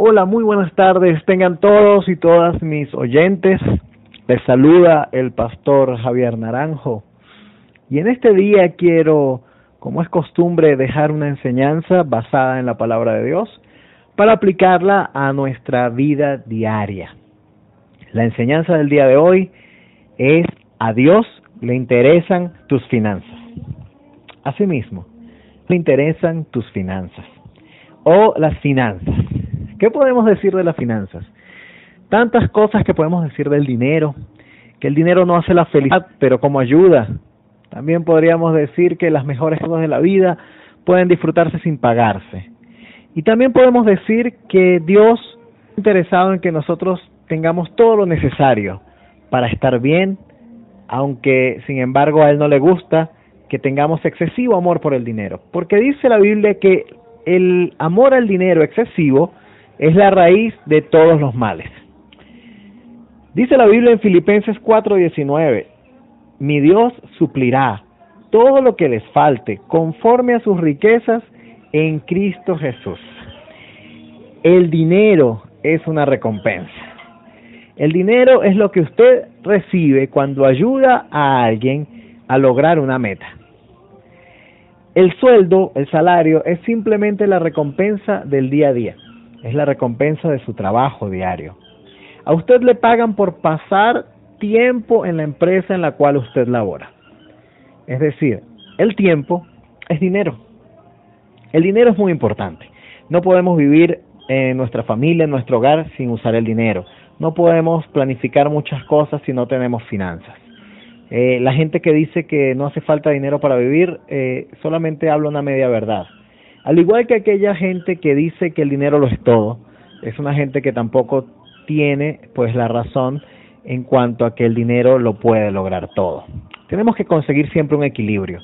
Hola, muy buenas tardes. Tengan todos y todas mis oyentes. Les saluda el pastor Javier Naranjo. Y en este día quiero, como es costumbre, dejar una enseñanza basada en la palabra de Dios para aplicarla a nuestra vida diaria. La enseñanza del día de hoy es a Dios le interesan tus finanzas. Asimismo, le interesan tus finanzas o las finanzas. ¿Qué podemos decir de las finanzas? Tantas cosas que podemos decir del dinero, que el dinero no hace la felicidad, pero como ayuda. También podríamos decir que las mejores cosas de la vida pueden disfrutarse sin pagarse. Y también podemos decir que Dios está interesado en que nosotros tengamos todo lo necesario para estar bien, aunque sin embargo a Él no le gusta que tengamos excesivo amor por el dinero. Porque dice la Biblia que el amor al dinero excesivo es la raíz de todos los males. Dice la Biblia en Filipenses 4:19, mi Dios suplirá todo lo que les falte conforme a sus riquezas en Cristo Jesús. El dinero es una recompensa. El dinero es lo que usted recibe cuando ayuda a alguien a lograr una meta. El sueldo, el salario, es simplemente la recompensa del día a día, es la recompensa de su trabajo diario. A usted le pagan por pasar tiempo en la empresa en la cual usted labora. Es decir, el tiempo es dinero. El dinero es muy importante. No podemos vivir en nuestra familia, en nuestro hogar, sin usar el dinero. No podemos planificar muchas cosas si no tenemos finanzas. Eh, la gente que dice que no hace falta dinero para vivir eh, solamente habla una media verdad. Al igual que aquella gente que dice que el dinero lo es todo, es una gente que tampoco tiene pues la razón en cuanto a que el dinero lo puede lograr todo. Tenemos que conseguir siempre un equilibrio.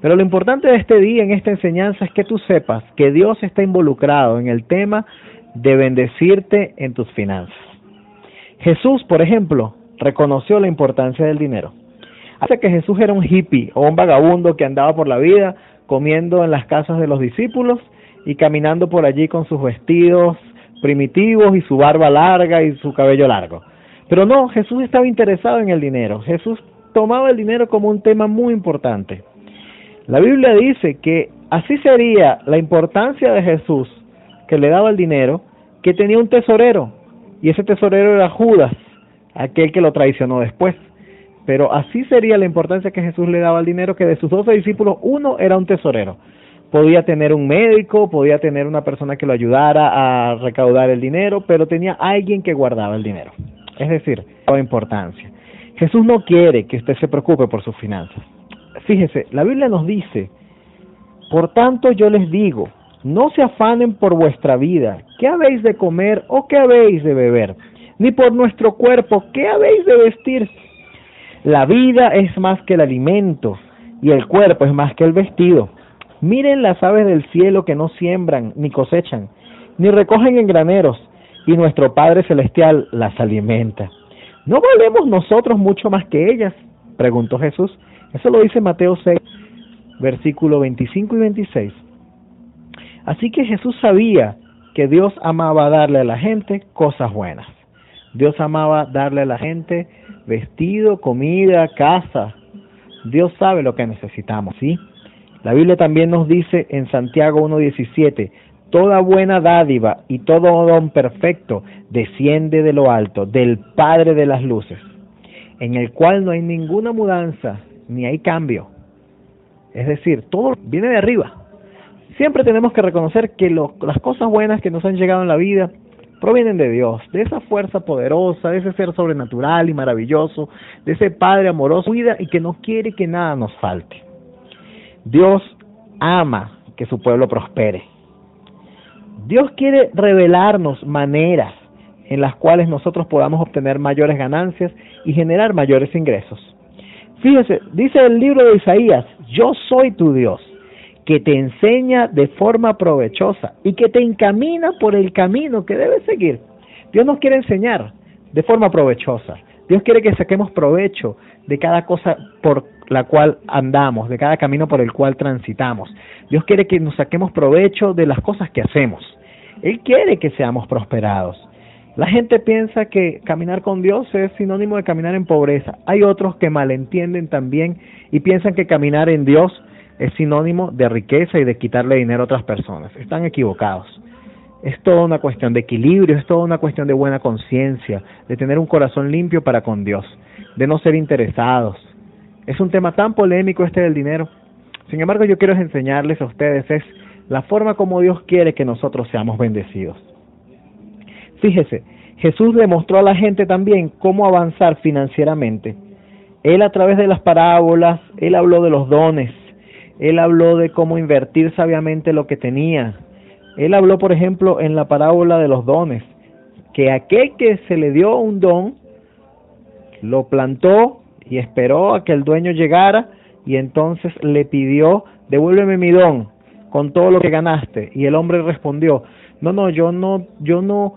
Pero lo importante de este día, en esta enseñanza, es que tú sepas que Dios está involucrado en el tema de bendecirte en tus finanzas. Jesús, por ejemplo, reconoció la importancia del dinero. Hace que Jesús era un hippie o un vagabundo que andaba por la vida comiendo en las casas de los discípulos y caminando por allí con sus vestidos primitivos y su barba larga y su cabello largo. Pero no, Jesús estaba interesado en el dinero. Jesús tomaba el dinero como un tema muy importante. La Biblia dice que así sería la importancia de Jesús que le daba el dinero, que tenía un tesorero, y ese tesorero era Judas, aquel que lo traicionó después. Pero así sería la importancia que Jesús le daba al dinero, que de sus doce discípulos uno era un tesorero. Podía tener un médico, podía tener una persona que lo ayudara a recaudar el dinero, pero tenía alguien que guardaba el dinero. Es decir, daba importancia. Jesús no quiere que usted se preocupe por sus finanzas. Fíjese, la Biblia nos dice, por tanto yo les digo, no se afanen por vuestra vida, qué habéis de comer o qué habéis de beber, ni por nuestro cuerpo, qué habéis de vestir. La vida es más que el alimento y el cuerpo es más que el vestido. Miren las aves del cielo que no siembran ni cosechan, ni recogen en graneros, y nuestro Padre Celestial las alimenta. ¿No valemos nosotros mucho más que ellas? preguntó Jesús. Eso lo dice Mateo 6, versículo 25 y 26. Así que Jesús sabía que Dios amaba darle a la gente cosas buenas. Dios amaba darle a la gente vestido, comida, casa. Dios sabe lo que necesitamos, ¿sí? La Biblia también nos dice en Santiago 1.17, toda buena dádiva y todo don perfecto desciende de lo alto, del Padre de las luces, en el cual no hay ninguna mudanza ni hay cambio. Es decir, todo viene de arriba. Siempre tenemos que reconocer que las cosas buenas que nos han llegado en la vida provienen de Dios, de esa fuerza poderosa, de ese ser sobrenatural y maravilloso, de ese Padre amoroso, cuida y que no quiere que nada nos falte. Dios ama que su pueblo prospere. Dios quiere revelarnos maneras en las cuales nosotros podamos obtener mayores ganancias y generar mayores ingresos. Fíjese, dice el libro de Isaías, yo soy tu Dios que te enseña de forma provechosa y que te encamina por el camino que debes seguir. Dios nos quiere enseñar de forma provechosa. Dios quiere que saquemos provecho de cada cosa por la cual andamos, de cada camino por el cual transitamos. Dios quiere que nos saquemos provecho de las cosas que hacemos. Él quiere que seamos prosperados. La gente piensa que caminar con Dios es sinónimo de caminar en pobreza. Hay otros que malentienden también y piensan que caminar en Dios es sinónimo de riqueza y de quitarle dinero a otras personas. Están equivocados. Es toda una cuestión de equilibrio, es toda una cuestión de buena conciencia, de tener un corazón limpio para con Dios, de no ser interesados. Es un tema tan polémico este del dinero. Sin embargo, yo quiero enseñarles a ustedes es la forma como Dios quiere que nosotros seamos bendecidos. Fíjese, Jesús le mostró a la gente también cómo avanzar financieramente. Él a través de las parábolas, él habló de los dones, él habló de cómo invertir sabiamente lo que tenía, él habló, por ejemplo, en la parábola de los dones, que aquel que se le dio un don, lo plantó y esperó a que el dueño llegara y entonces le pidió, devuélveme mi don con todo lo que ganaste. Y el hombre respondió, no, no, yo no, yo no,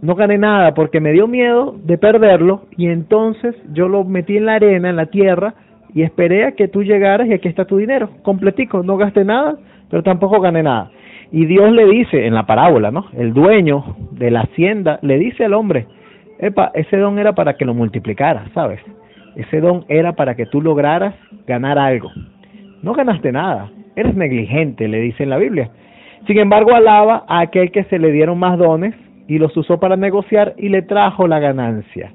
no gané nada porque me dio miedo de perderlo y entonces yo lo metí en la arena, en la tierra y esperé a que tú llegaras y aquí está tu dinero, completico, no gasté nada, pero tampoco gané nada. Y Dios le dice en la parábola, ¿no? El dueño de la hacienda le dice al hombre, epa, ese don era para que lo multiplicara, ¿sabes? Ese don era para que tú lograras ganar algo. No ganaste nada, eres negligente, le dice en la Biblia. Sin embargo, alaba a aquel que se le dieron más dones y los usó para negociar y le trajo la ganancia.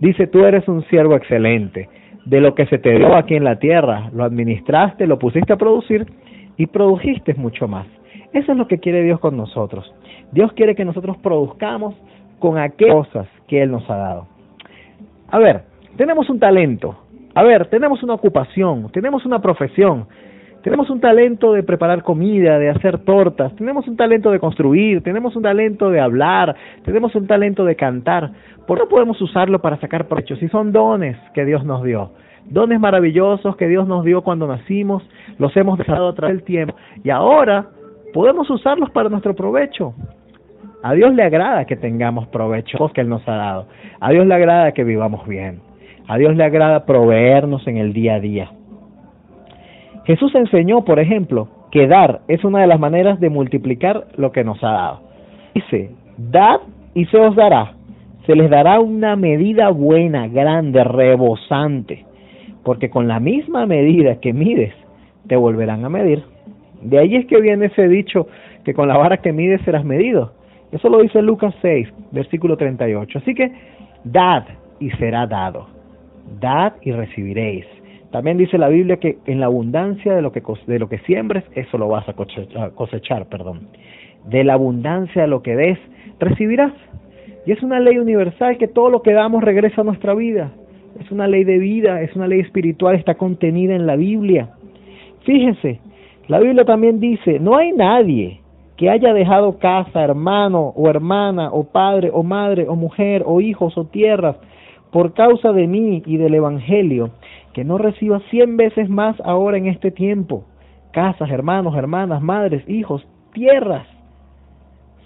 Dice, tú eres un siervo excelente. De lo que se te dio aquí en la tierra, lo administraste, lo pusiste a producir y produjiste mucho más. Eso es lo que quiere Dios con nosotros. Dios quiere que nosotros produzcamos con aquellas cosas que Él nos ha dado. A ver, tenemos un talento. A ver, tenemos una ocupación, tenemos una profesión, tenemos un talento de preparar comida, de hacer tortas, tenemos un talento de construir, tenemos un talento de hablar, tenemos un talento de cantar. ¿Por qué no podemos usarlo para sacar provecho? Si son dones que Dios nos dio, dones maravillosos que Dios nos dio cuando nacimos, los hemos dejado a través del tiempo y ahora podemos usarlos para nuestro provecho. A Dios le agrada que tengamos provecho que Él nos ha dado. A Dios le agrada que vivamos bien. A Dios le agrada proveernos en el día a día. Jesús enseñó, por ejemplo, que dar es una de las maneras de multiplicar lo que nos ha dado. Dice, dad y se os dará. Se les dará una medida buena, grande, rebosante, porque con la misma medida que mides, te volverán a medir. De ahí es que viene ese dicho que con la vara que mides serás medido. Eso lo dice Lucas 6, versículo 38. Así que dad y será dado. Dad y recibiréis. También dice la Biblia que en la abundancia de lo que, de lo que siembres, eso lo vas a cosechar, perdón. De la abundancia de lo que des, recibirás. Y es una ley universal que todo lo que damos regresa a nuestra vida. Es una ley de vida, es una ley espiritual, está contenida en la Biblia. Fíjense, la Biblia también dice, no hay nadie que haya dejado casa, hermano o hermana, o padre o madre o mujer o hijos o tierras por causa de mí y del Evangelio, que no reciba cien veces más ahora en este tiempo. Casas, hermanos, hermanas, madres, hijos, tierras.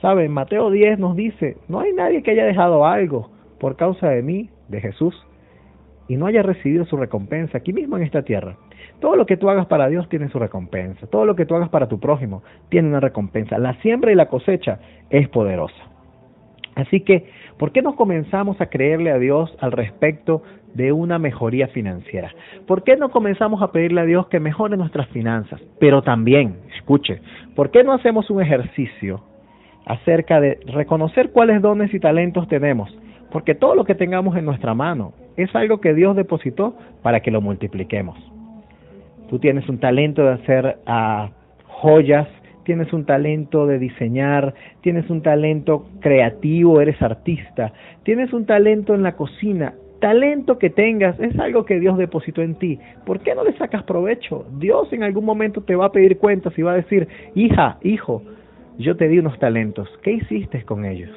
¿Saben? Mateo 10 nos dice, no hay nadie que haya dejado algo por causa de mí, de Jesús, y no haya recibido su recompensa aquí mismo en esta tierra. Todo lo que tú hagas para Dios tiene su recompensa. Todo lo que tú hagas para tu prójimo tiene una recompensa. La siembra y la cosecha es poderosa. Así que, ¿por qué no comenzamos a creerle a Dios al respecto de una mejoría financiera? ¿Por qué no comenzamos a pedirle a Dios que mejore nuestras finanzas? Pero también, escuche, ¿por qué no hacemos un ejercicio acerca de reconocer cuáles dones y talentos tenemos? Porque todo lo que tengamos en nuestra mano es algo que Dios depositó para que lo multipliquemos. Tú tienes un talento de hacer ah, joyas, tienes un talento de diseñar, tienes un talento creativo, eres artista, tienes un talento en la cocina. Talento que tengas es algo que Dios depositó en ti. ¿Por qué no le sacas provecho? Dios en algún momento te va a pedir cuentas y va a decir, hija, hijo, yo te di unos talentos, ¿qué hiciste con ellos?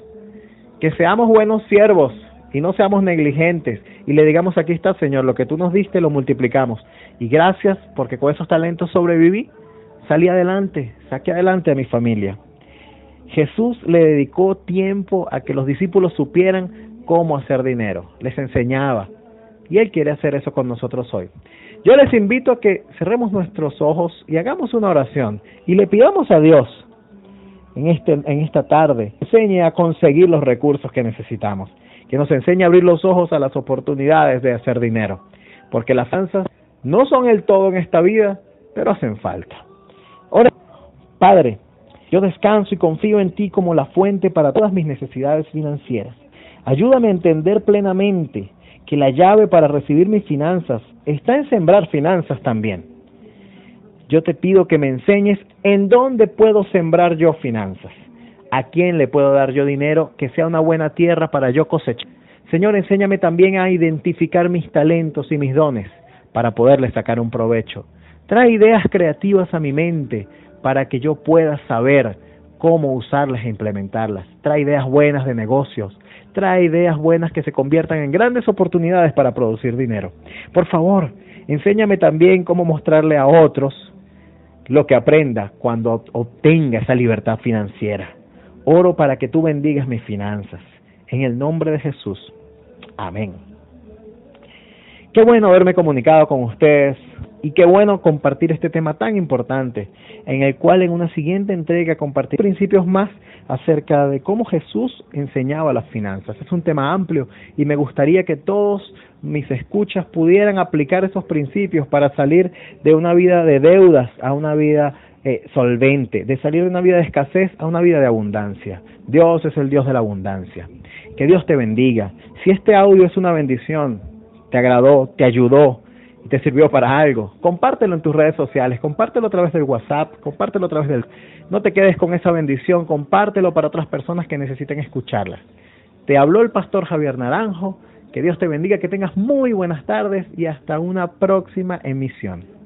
Que seamos buenos siervos, y no seamos negligentes y le digamos aquí está Señor, lo que tú nos diste lo multiplicamos y gracias porque con esos talentos sobreviví, salí adelante, saqué adelante a mi familia. Jesús le dedicó tiempo a que los discípulos supieran cómo hacer dinero, les enseñaba y Él quiere hacer eso con nosotros hoy. Yo les invito a que cerremos nuestros ojos y hagamos una oración y le pidamos a Dios en, este, esta tarde enseñe a conseguir los recursos que necesitamos, que nos enseñe a abrir los ojos a las oportunidades de hacer dinero, porque las finanzas no son el todo en esta vida, pero hacen falta. Padre, yo descanso y confío en ti como la fuente para todas mis necesidades financieras. Ayúdame a entender plenamente que la llave para recibir mis finanzas está en sembrar finanzas también. Yo te pido que me enseñes en dónde puedo sembrar yo finanzas, a quién le puedo dar yo dinero que sea una buena tierra para yo cosechar. Señor, enséñame también a identificar mis talentos y mis dones para poderles sacar un provecho. Trae ideas creativas a mi mente para que yo pueda saber cómo usarlas e implementarlas. Trae ideas buenas de negocios. Trae ideas buenas que se conviertan en grandes oportunidades para producir dinero. Por favor, enséñame también cómo mostrarle a otros lo que aprenda cuando obtenga esa libertad financiera. Oro para que tú bendigas mis finanzas. En el nombre de Jesús. Amén. Qué bueno haberme comunicado con ustedes y qué bueno compartir este tema tan importante, en el cual en una siguiente entrega compartir principios más acerca de cómo Jesús enseñaba las finanzas. Es un tema amplio y me gustaría que todos mis escuchas pudieran aplicar esos principios para salir de una vida de deudas a una vida eh, solvente, de salir de una vida de escasez a una vida de abundancia. Dios es el Dios de la abundancia. Que Dios te bendiga. Si este audio es una bendición, te agradó, te ayudó, te sirvió para algo, compártelo en tus redes sociales, compártelo a través del WhatsApp, compártelo a través del... No te quedes con esa bendición, compártelo para otras personas que necesiten escucharla. Te habló el pastor Javier Naranjo, que Dios te bendiga, que tengas muy buenas tardes y hasta una próxima emisión.